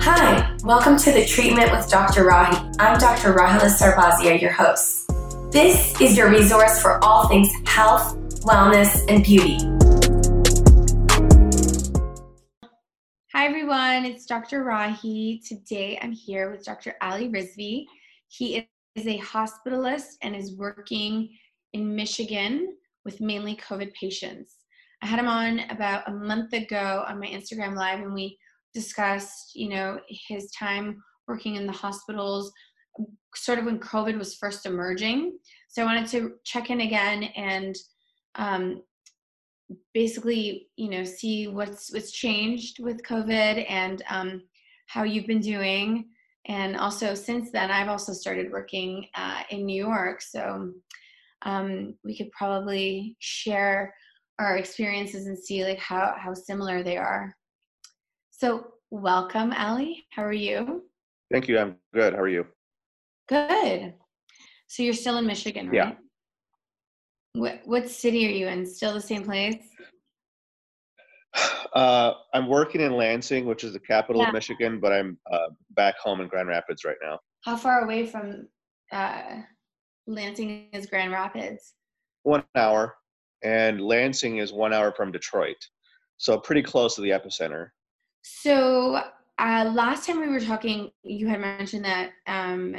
Hi, welcome to the Treatment with Dr. Rahi. I'm Dr. Rahila Sarbazia, your host. This is your resource for all things health, wellness, and beauty. Hi, everyone. It's Dr. Rahi. Today I'm here with Dr. Ali Rizvi. He is a hospitalist and is working in Michigan with mainly COVID patients. I had him on about a month ago on my Instagram Live, and we discussed, you know, his time working in the hospitals, sort of when COVID was first emerging. So I wanted to check in again and um, basically, you know, see what's what's changed with COVID and um, how you've been doing. And also, since then, I've also started working uh, in New York. So um, we could probably share our experiences and see like how how similar they are. So, welcome, Ali. How are you? Thank you. I'm good. How are you? Good. So, you're still in Michigan, right? Yeah. What, what city are you in? Still the same place? Uh, I'm working in Lansing, which is the capital Yeah. of Michigan, but I'm uh, back home in Grand Rapids right now. How far away from uh, Lansing is Grand Rapids? One hour, and Lansing is one hour from Detroit, so pretty close to the epicenter. So, uh, last time we were talking, you had mentioned that um,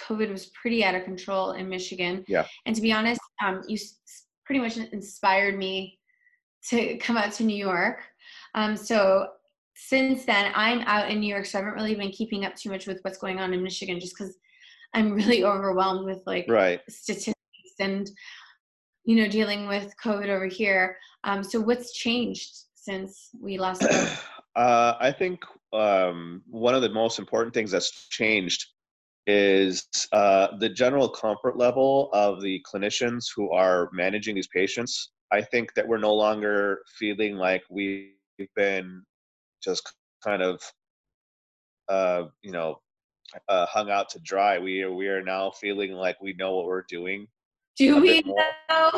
COVID was pretty out of control in Michigan. Yeah. And to be honest, um, you s- pretty much inspired me to come out to New York. Um, so since then, I'm out in New York, so I haven't really been keeping up too much with what's going on in Michigan, just because I'm really overwhelmed with like Right. statistics and you know dealing with COVID over here. Um, so what's changed since we last? Uh, I think um, one of the most important things that's changed is uh, the general comfort level of the clinicians who are managing these patients. I think that we're no longer feeling like we've been just kind of, uh, you know, uh, hung out to dry. We are, we are now feeling like we know what we're doing. Do we know?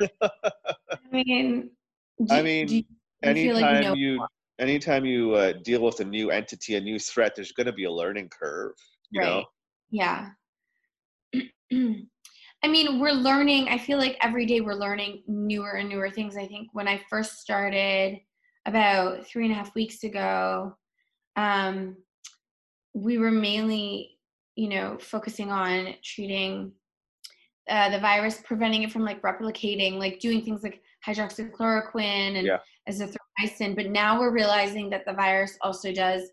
I mean, do, I mean, do you anytime like you know you anytime you uh, deal with a new entity, a new threat, there's going to be a learning curve. You know. right? Yeah. I mean, we're learning. I feel like every day we're learning newer and newer things. I think when I first started about three and a half weeks ago, um, we were mainly, you know, focusing on treating uh, the virus, preventing it from like replicating, like doing things like hydroxychloroquine and Yeah. azithromycin. But now we're realizing that the virus also does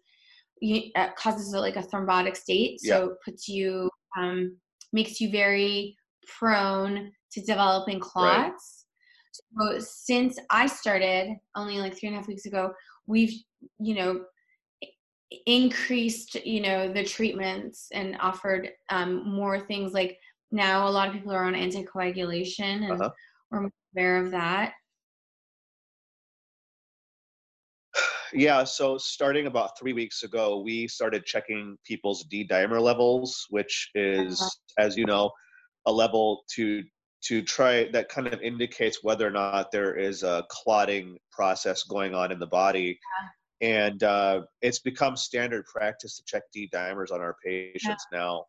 uh, causes like a thrombotic state, so it puts you um, makes you very prone to developing clots. So since I started only like three and a half weeks ago, we've you know increased you know the treatments and offered um, more things like now a lot of people are on anticoagulation and Uh-huh. we're aware of that Yeah, so starting about three weeks ago, we started checking people's D dimer levels, which is, as you know, a level to to try that kind of indicates whether or not there is a clotting process going on in the body. And uh, it's become standard practice to check D dimers on our patients now.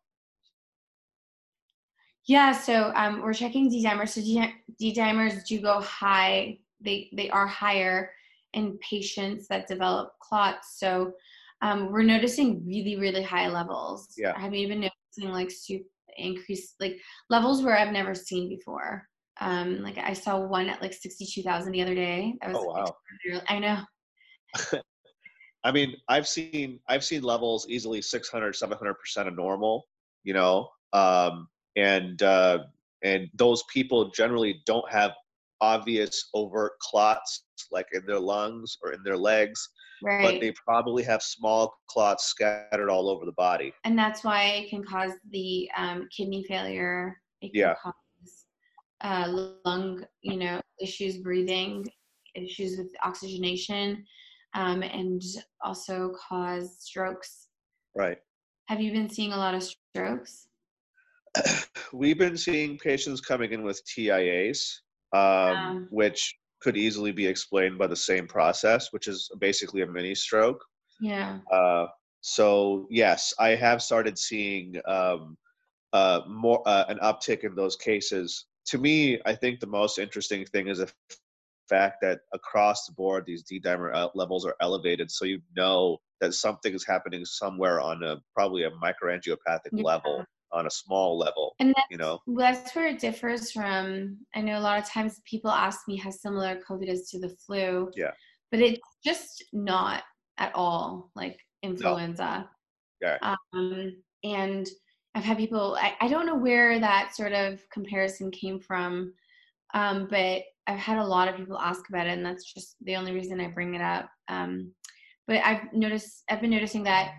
Yeah, so um, we're checking D dimers. So D, D dimers do go high. They they are higher in patients that develop clots. So um, we're noticing really really high levels. Yeah. Have you been noticing like super increased like levels where I've never seen before? Um, like I saw one at like sixty two thousand the other day. I was Oh, wow. extraordinary- I know. I mean, I've seen I've seen levels easily 600, 700 percent of normal. You know, um, and uh, and those people generally don't have obvious overt clots like in their lungs or in their legs, but they probably have small clots scattered all over the body. and that's why it can cause the um, kidney failure. It can Yeah. cause uh, lung, you know, issues, breathing issues with oxygenation, um, and also cause strokes. Right. Have you been seeing a lot of strokes? we've been seeing patients coming in with TIAs, um, which could easily be explained by the same process, which is basically a mini stroke. Yeah. Uh, so yes, I have started seeing um, uh, more uh, an uptick in those cases. To me, I think the most interesting thing is the fact that across the board these D dimer levels are elevated, so you know that something is happening somewhere on a probably a microangiopathic yeah. level on a small level and that's, you know? that's where it differs from i know a lot of times people ask me how similar covid is to the flu yeah. but it's just not at all like influenza. No. yeah. Um, and i've had people I, I don't know where that sort of comparison came from um, but i've had a lot of people ask about it and that's just the only reason i bring it up um, but i've noticed i've been noticing that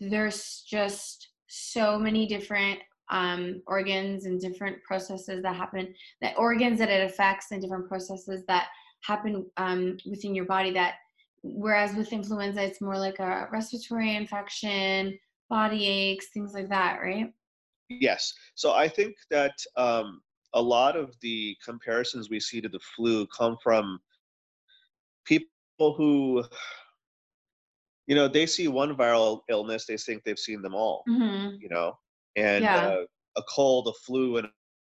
there's just so many different um, organs and different processes that happen, that organs that it affects and different processes that happen um, within your body that whereas with influenza it's more like a respiratory infection body aches things like that right? Yes. So i think that um, a lot of the comparisons we see to the flu come from people who you know they see one viral illness they think they've seen them all mm-hmm. you know and yeah. uh, a cold a flu and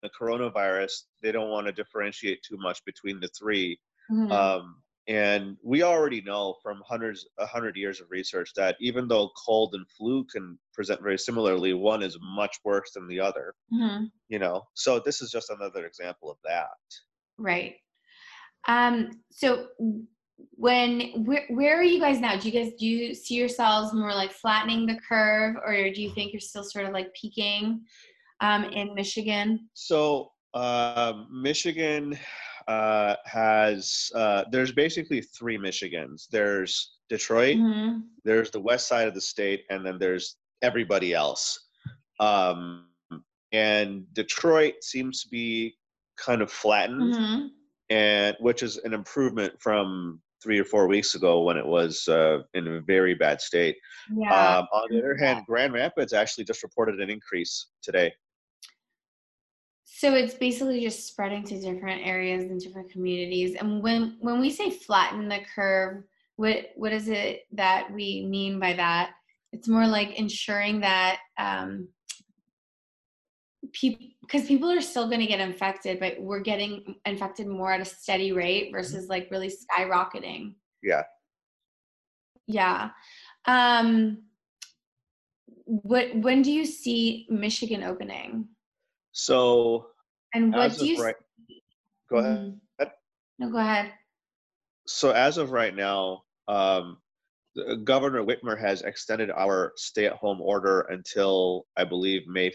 a coronavirus they don't want to differentiate too much between the 3 mm-hmm. um, and we already know from hundreds a hundred years of research that even though cold and flu can present very similarly one is much worse than the other mm-hmm. you know so this is just another example of that right um, so when where, where are you guys now? Do you guys do you see yourselves more like flattening the curve or do you think you're still sort of like peaking um, in michigan? So uh, michigan uh, has uh, there's basically three michigans. There's detroit mm-hmm. there's the west side of the state and then there's everybody else. Um, and detroit seems to be kind of flattened mm-hmm. and which is an improvement from three or four weeks ago when it was uh, in a very bad state. Yeah. Um, on the other hand, Grand Rapids actually just reported an increase today. So it's basically just spreading to different areas and different communities. And when when we say flatten the curve, what what is it that we mean by that? It's more like ensuring that um, people because people are still going to get infected but we're getting infected more at a steady rate mm-hmm. versus like really skyrocketing. Yeah. Yeah. Um what when do you see michigan opening? So and what do you right, go ahead. Mm-hmm. no go ahead. So as of right now um Governor Whitmer has extended our stay-at-home order until I believe May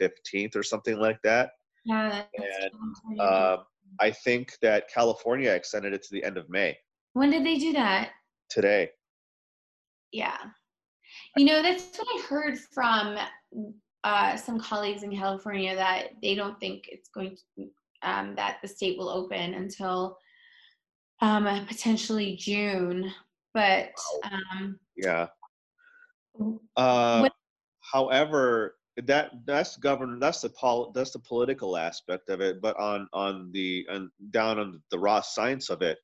15th or something like that. Yeah. And um, I think that California extended it to the end of May. When did they do that? Today. Yeah. You know, that's what I heard from uh, some colleagues in California that they don't think it's going to, um, that the state will open until um, potentially June. But um, yeah. Uh, what, however, that that's governed that's the pol that's the political aspect of it but on on the on down on the raw science of it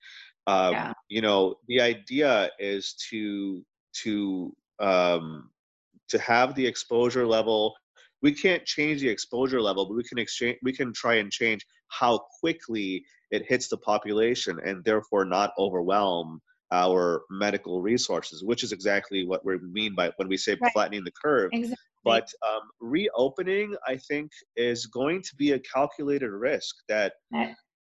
um yeah. you know the idea is to to um to have the exposure level we can't change the exposure level but we can exchange we can try and change how quickly it hits the population and therefore not overwhelm our medical resources which is exactly what we mean by when we say right. flattening the curve exactly. But um, reopening, I think, is going to be a calculated risk that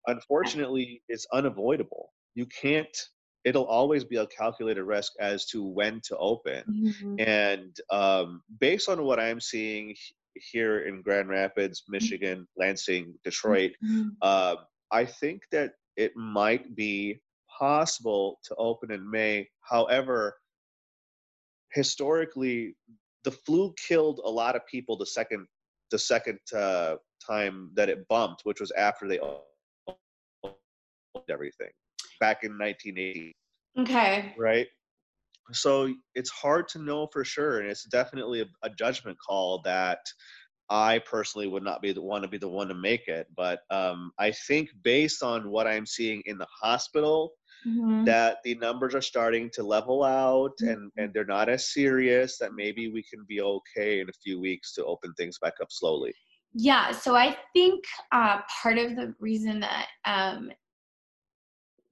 unfortunately is unavoidable. You can't, it'll always be a calculated risk as to when to open. Mm-hmm. And um, based on what I'm seeing here in Grand Rapids, mm-hmm. Michigan, Lansing, Detroit, mm-hmm. uh, I think that it might be possible to open in May. However, historically the flu killed a lot of people the second the second uh, time that it bumped, which was after they everything back in 1980. Okay. Right. So it's hard to know for sure, and it's definitely a, a judgment call that I personally would not be the one to be the one to make it, but um, I think based on what I'm seeing in the hospital, Mhm. that the numbers are starting to level out Mm-hmm. and and they're not as serious. That maybe we can be okay in a few weeks to open things back up slowly. Yeah, so I think uh, part of the reason that um,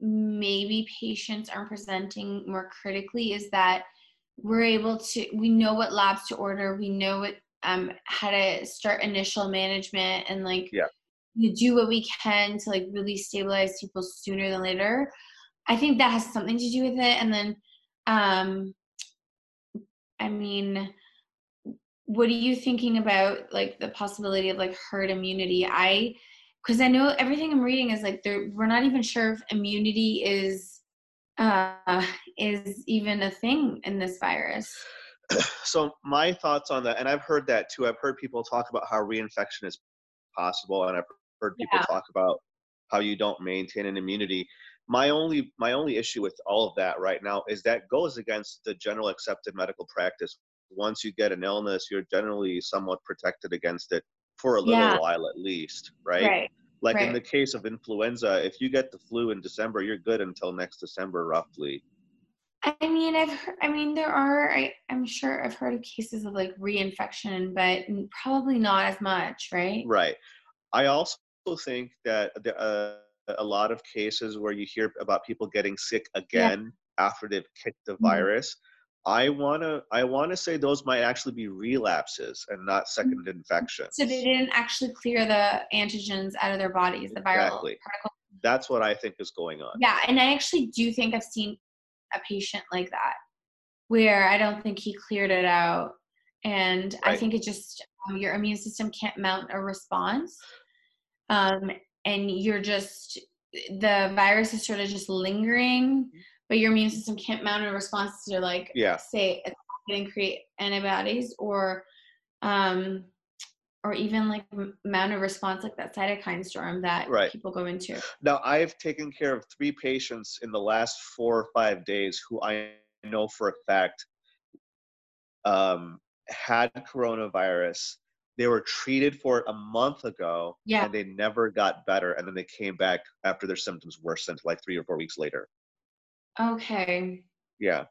maybe patients aren't presenting more critically is that we're able to we know what labs to order we know what um how to start initial management and like Yeah. you do what we can to like really stabilize people sooner than later i think that has something to do with it and then um i mean what are you thinking about like the possibility of like herd immunity i because i know everything i'm reading is like there we're not even sure if immunity is uh is even a thing in this virus so my thoughts on that, and I've heard that too. I've heard people talk about how reinfection is possible, and I've heard people Yeah. talk about how you don't maintain an immunity. My only my only issue with all of that right now is that goes against the general accepted medical practice. Once you get an illness, you're generally somewhat protected against it for a little Yeah. while at least, right? right Like in the case of influenza, if you get the flu in December, you're good until next December roughly. i mean i've heard, i mean there are I, i'm sure i've heard of cases of like reinfection but probably not as much right Right. I also think that the, uh, a lot of cases where you hear about people getting sick again after they've kicked the Mhm. virus, I wanna I wanna say those might actually be relapses and not second infections. so they didn't actually clear the antigens out of their bodies the viral Exactly. particles That's what I think is going on. Yeah, and I actually do think I've seen a patient like that where I don't think he cleared it out. And I think it just, um, your immune system can't mount a response. Um, and you're just, the virus is sort of just lingering, but your immune system can't mount a response to, like, Yeah. say, and create antibodies or, um, or even like mount a response like that cytokine storm that Right. people go into. Now I've taken care of three patients in the last four or five days who I know for a fact um, had coronavirus. They were treated for it a month ago, Yeah. and they never got better. And then they came back after their symptoms worsened, like three or four weeks later. Okay. Yeah,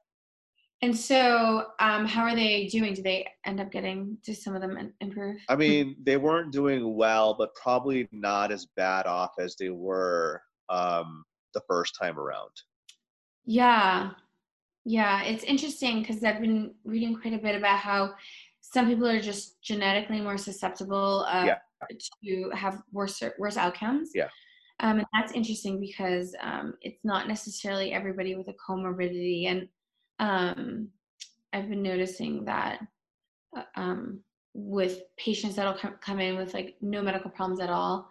And so, um, how are they doing? Do they end up getting? Do some of them improve? I mean they weren't doing well, but probably not as bad off as they were um, the first time around. Yeah, yeah. It's interesting because I've been reading quite a bit about how some people are just genetically more susceptible uh, Yeah. to have worse worse outcomes. Yeah. Um, and that's interesting because um, it's not necessarily everybody with a comorbidity, and um, I've been noticing that uh, um, with patients that'll come, come in with like no medical problems at all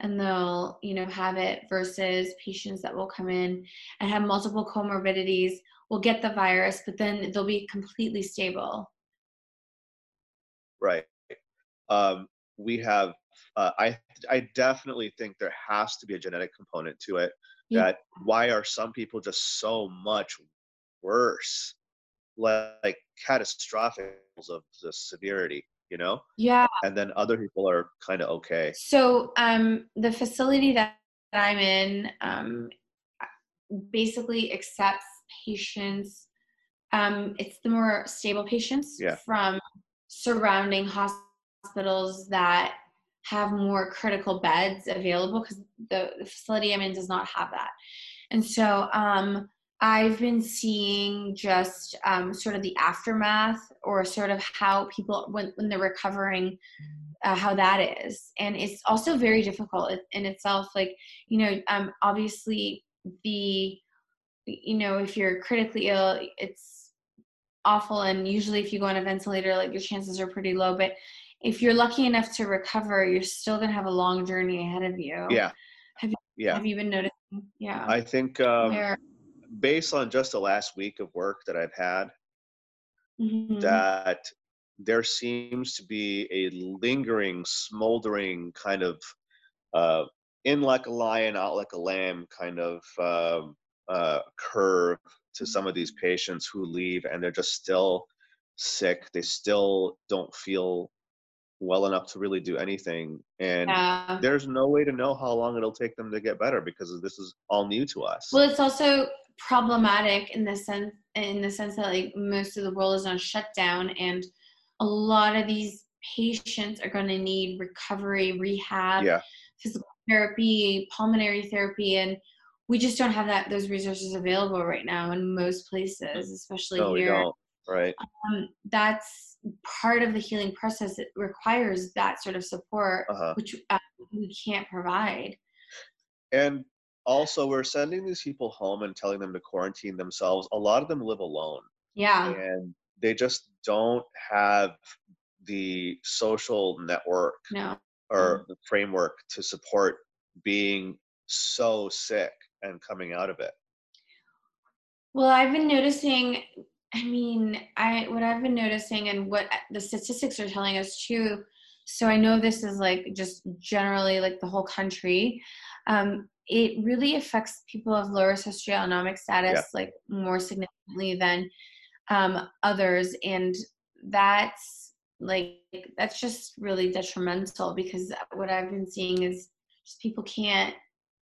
and they'll you know have it versus patients that will come in and have multiple comorbidities will get the virus but then they'll be completely stable Right. Um, we have. Uh, I I definitely think there has to be a genetic component to it. Yeah. That why are some people just so much worse, like, like catastrophic of the severity, you know? yeah And then other people are kind of okay. so um the facility that i'm in um basically accepts patients um it's the more stable patients Yeah. from surrounding hospitals that have more critical beds available because the, the facility i'm in does not have that and so um I've been seeing just um, sort of the aftermath or sort of how people, when, when they're recovering, uh, how that is. And it's also very difficult in itself. Like, you know, um, obviously the, you know, if you're critically ill, it's awful. And usually if you go on a ventilator, like your chances are pretty low. But if you're lucky enough to recover, you're still going to have a long journey ahead of you. Yeah. Have you, Yeah. have you been noticing? Yeah. I think um, Where, based on just the last week of work that I've had, Mhm. that there seems to be a lingering, smoldering kind of uh, in like a lion, out like a lamb kind of um, uh, curve to some of these patients who leave and they're just still sick. They still don't feel well enough to really do anything and Yeah. there's no way to know how long it'll take them to get better because this is all new to us Well, it's also problematic in the sense in the sense that like most of the world is on shutdown, and a lot of these patients are going to need recovery, rehab, yeah physical therapy, pulmonary therapy, and we just don't have that those resources available right now in most places, especially no we here. don't right Um, that's part of the healing process. It requires that sort of support, uh-huh which uh, we can't provide. and also we're sending these people home and telling them to quarantine themselves a lot of them live alone Yeah. and they just don't have the social network No. or the framework to support being so sick and coming out of it Well, I've been noticing. I mean, I what I've been noticing and what the statistics are telling us too. So I know this is like just generally like the whole country. Um, it really affects people of lower socioeconomic status like more significantly than um, others, and that's like that's just really detrimental because what I've been seeing is just people can't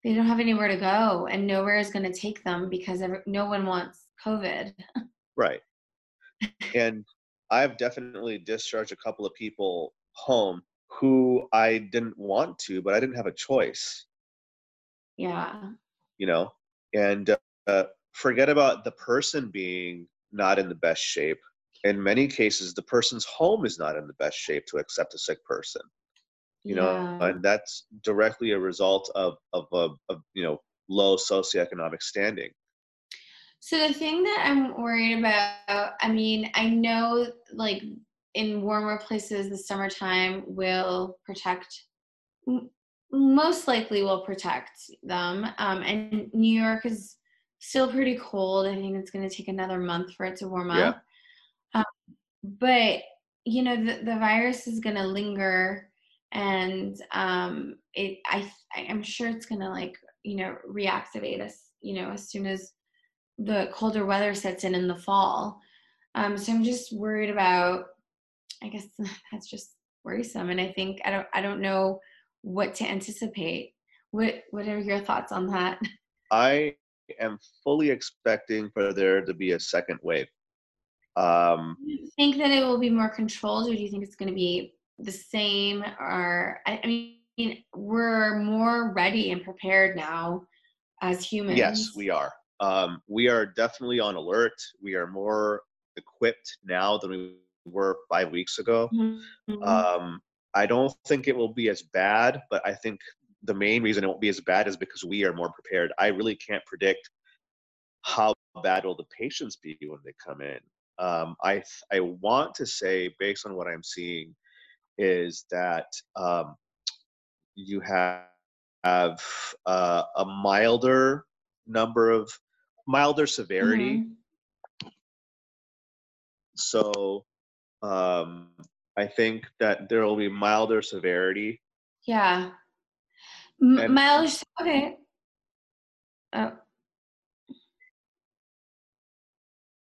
they don't have anywhere to go and nowhere is going to take them because every, no one wants covid Right. and I've definitely discharged a couple of people home who I didn't want to, but I didn't have a choice, yeah you know? And uh, forget about the person being not in the best shape. In many cases, the person's home is not in the best shape to accept a sick person, you know? yeah. And that's directly a result of, of, a of you know, low socioeconomic standing. so the thing that i'm worried about i mean i know like in warmer places the summertime will protect most likely will protect them um, and new york is still pretty cold i think it's going to take another month for it to warm Yeah. up um, but you know the, the virus is going to linger and um it i i'm sure it's going to like you know reactivate us you know as soon as the colder weather sets in in the fall. Um so i'm just worried about i guess that's just worrisome. And i think i don't i don't know what to anticipate. What what are your thoughts on that? I am fully expecting for there to be a second wave. Um, do you think that it will be more controlled or do you think it's going to be the same or i, I mean we're more ready and prepared now as humans yes, we are. Um, we are definitely on alert. We are more equipped now than we were five weeks ago. Mhm. Um, I don't think it will be as bad, but I think the main reason it won't be as bad is because we are more prepared. I really can't predict how bad will the patients be when they come in. Um, I th- I want to say, based on what I'm seeing, is that um, you have have uh, a milder number of milder severity. Mhm. So um, I think that there will be milder severity. Yeah. M- And- Miles, okay. Oh.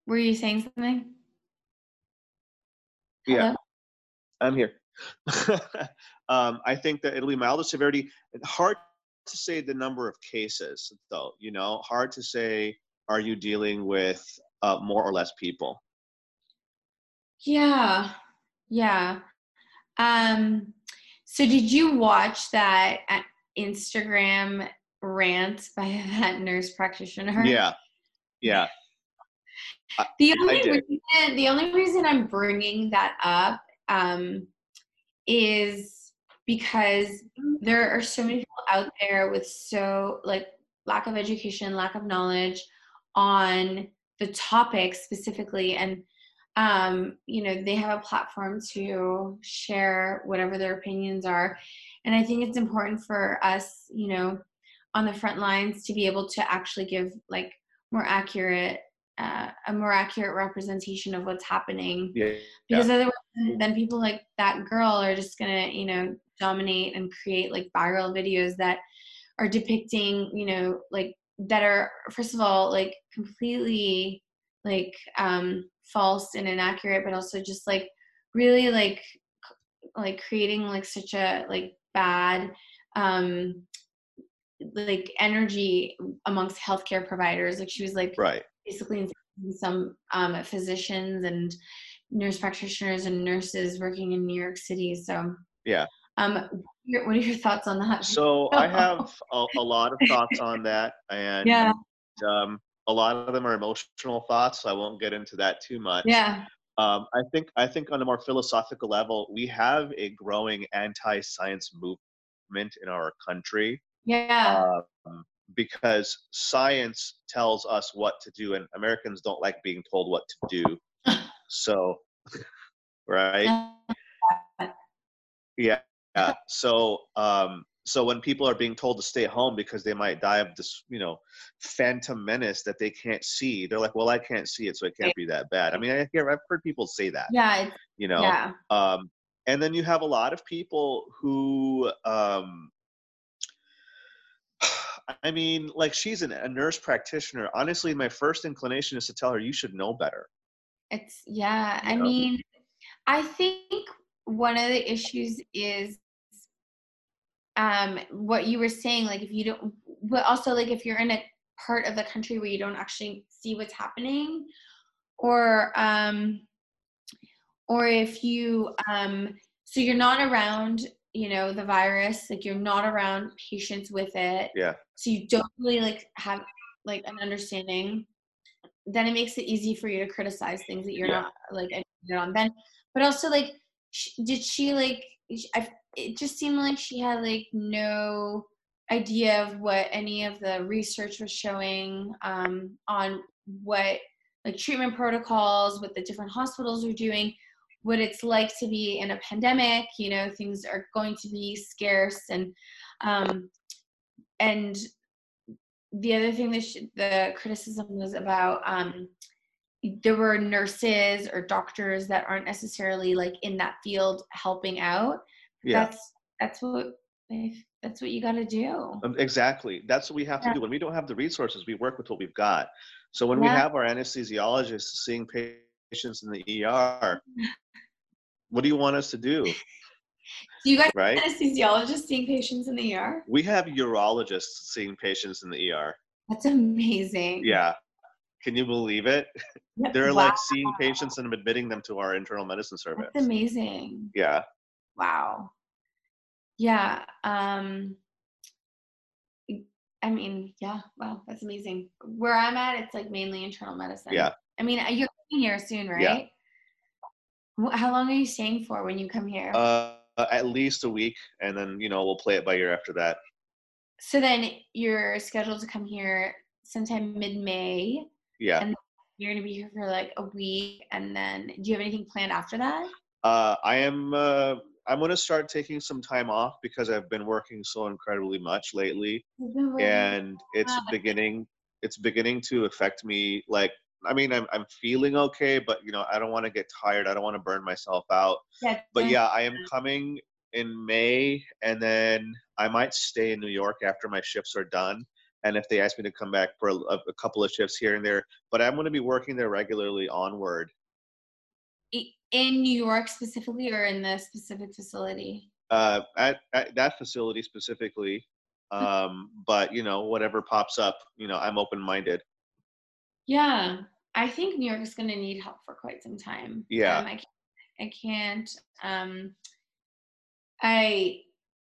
Were you saying something? Yeah. I'm here. um, I think that it'll be milder severity. Hard to say the number of cases, though. You know, hard to say. Are you dealing with uh, more or less people? Yeah. Yeah. Um so did you watch that uh, Instagram rant by that nurse practitioner? Yeah, yeah, The only reason the only reason I'm bringing that up um, is because there are so many people out there with so like lack of education, lack of knowledge on the topic specifically, and um, you know they have a platform to share whatever their opinions are, and I think it's important for us, you know, on the front lines to be able to actually give like more accurate uh, a more accurate representation of what's happening. Yeah. because otherwise then people like that girl are just gonna you know dominate and create like viral videos that are depicting you know like that are first of all like completely like um false and inaccurate but also just like really like like creating like such a like bad um like energy amongst healthcare providers. Like she was like right basically some um physicians and nurse practitioners and nurses working in new york city so yeah. um what are your thoughts on that? So i have a, a lot of thoughts on that and yeah. um a lot of them are emotional thoughts so i won't get into that too much. Yeah. Um, I think I think on a more philosophical level, we have a growing anti-science movement in our country. Yeah. Um, because science tells us what to do, and Americans don't like being told what to do. so, right? Yeah. Yeah. So, um, so when people are being told to stay home because they might die of this you know phantom menace that they can't see they're like well i can't see it so it can't be that bad i mean i hear i've heard people say that yeah you know yeah. um and then you have a lot of people who um I mean, like she's an, a nurse practitioner. Honestly, my first inclination is to tell her you should know better. It's yeah. You I know? mean, I think one of the issues is um what you were saying like if you don't but also like if you're in a part of the country where you don't actually see what's happening or um or if you um so you're not around you know the virus like you're not around patients with it. Yeah. So you don't really like have like an understanding. Then it makes it easy for you to criticize things that you're Yeah. not like educated on then. But also like sh- did she like I, it just seemed like she had like no idea of what any of the research was showing um, on what like treatment protocols what the different hospitals are doing what it's like to be in a pandemic you know things are going to be scarce and um and the other thing that she, the criticism was about um there were nurses or doctors that aren't necessarily like in that field helping out. Yeah. That's that's what that's what you got to do. Um, exactly. That's what we have to Yeah. do when we don't have the resources we work with what we've got. So when we have our anesthesiologists seeing patients in the er what do you want us to do do you guys right anesthesiologists seeing patients in the ER? we have urologists seeing patients in the er That's amazing. yeah can you believe it they're wow, like seeing patients and admitting them to our internal medicine service That's amazing. yeah Wow. Yeah. Um I mean, yeah, wow, that's amazing. Where I'm at, it's like mainly internal medicine. Yeah. I mean, you're coming here soon, right? Yeah. How long are you staying for when you come here? uh, at least a week and then you know we'll play it by ear after that so then you're scheduled to come here sometime mid-May. yeah And you're gonna be here for like a week, and then do you have anything planned after that? uh, i am uh, i'm to start taking some time off because i've been working so incredibly much lately and it's beginning it's beginning to affect me like i mean i'm, I'm feeling okay but you know i don't want to get tired i don't want to burn myself out. Yeah, but yeah i am coming in may and then i might stay in new york after my shifts are done and if they ask me to come back for a, a couple of shifts here and there but i'm going to be working there regularly onward. In New York specifically, or in the specific facility? uh, at, at that facility specifically um, but you know whatever pops up you know i'm open-minded. Yeah, I think New York is going to need help for quite some time. Yeah. um, I can't. I can't. Um, I.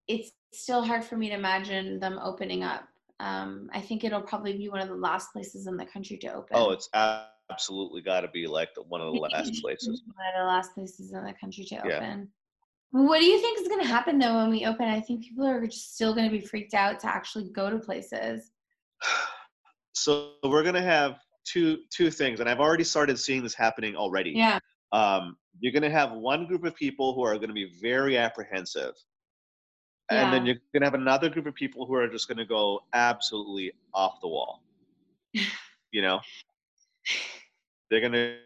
It's still hard for me to imagine them opening up. Um, I think it'll probably be one of the last places in the country to open. oh it's absolutely got to be like the, one of the last places One of the last places in the country to Yeah. open. What do you think is going to happen though when we open? I think people are just still going to be freaked out to actually go to places. so we're going to have two two things and i've already started seeing this happening already. Yeah. um, you're going to have one group of people who are going to be very apprehensive and then you're going to have another group of people who are just going to go absolutely off the wall. You know? They're going to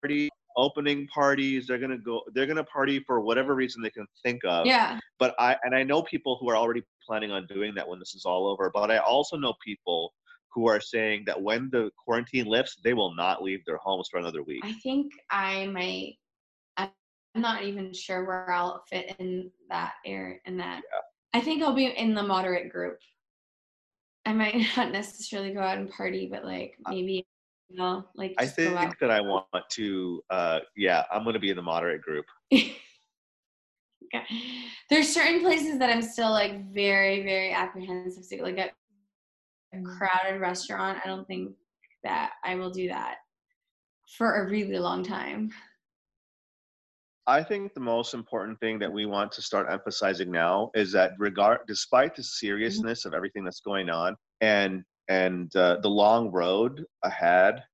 party opening parties they're going to go they're going to party for whatever reason they can think of Yeah. but i and i know people who are already planning on doing that when this is all over but i also know people who are saying that when the quarantine lifts they will not leave their homes for another week I think I might I'm not even sure where I'll fit in that area. In that, Yeah. I think I'll be in the moderate group. I might not necessarily go out and party, but like uh, maybe, you know, like I just go out. think that I want to. Uh, yeah, I'm going to be in the moderate group. Okay. There's certain places that I'm still like very, very apprehensive to like a, a crowded restaurant. I don't think that I will do that for a really long time. I think the most important thing that we want to start emphasizing now is that regard, despite the seriousness of everything that's going on and and uh, the long road ahead,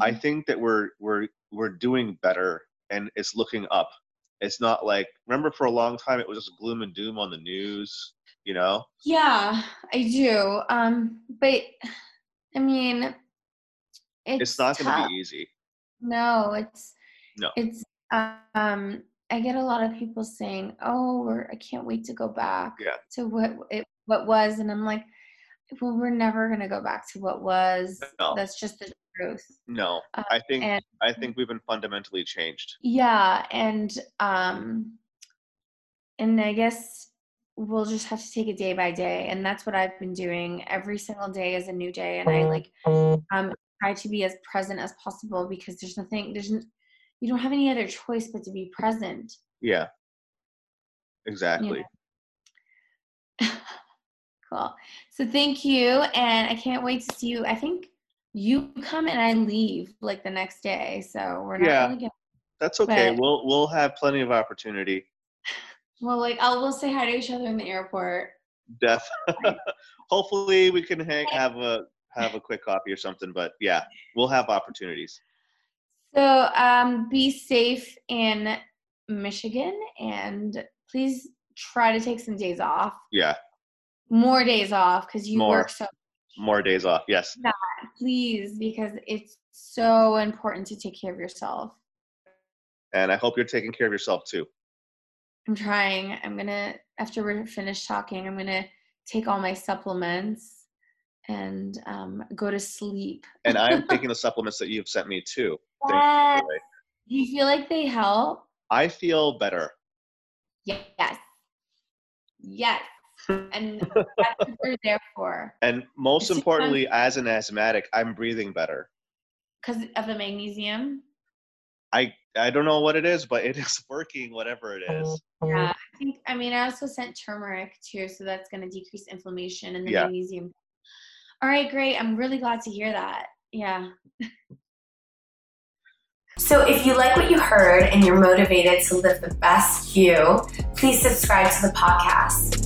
I think that we're we're we're doing better and it's looking up. It's not like remember for a long time it was just gloom and doom on the news, you know? Yeah, I do. Um, but I mean, it's, It's not going to be easy. No, it's No. It's um. I get a lot of people saying, "Oh, we're, I can't wait to go back Yeah. to what it what was," and I'm like, "Well, we're never gonna go back to what was. No. That's just the truth." No. Uh, I think and I think we've been fundamentally changed. yeah, and um, and I guess we'll just have to take it day by day, and that's what I've been doing. Every single day is a new day, and I like um try to be as present as possible because there's nothing there's n- you don't have any other choice but to be present. Yeah. Exactly. cool. So thank you, and I can't wait to see you. I think you come and I leave like the next day, so we're not Yeah. really gonna. That's okay. But- We'll we'll have plenty of opportunity. Well, like I'll we'll say hi to each other in the airport. Death. Hopefully we can hang, have a have a quick coffee or something. But yeah, we'll have opportunities. So um, be safe in Michigan, and please try to take some days off, Yeah, more days off, because you More. work so. more days off. Yes. Please, because it's so important to take care of yourself. And I hope you're taking care of yourself too. I'm trying. I'm gonna after we're finished talking, I'm gonna take all my supplements and um, go to sleep. And I'm taking the supplements that you've sent me too. Yes. Do you feel like they help? I feel better. Yes. Yes. And that's what we're there for. And most It's just importantly, as an asthmatic, I'm breathing better. Because of the magnesium. I I don't know what it is, but it is working, whatever it is. Mm-hmm. Yeah. I think I mean I also sent turmeric too, so that's gonna decrease inflammation and the Yeah. magnesium. All right, great. I'm really glad to hear that. Yeah. So, if you like what you heard and you're motivated to live the best you, please subscribe to the podcast.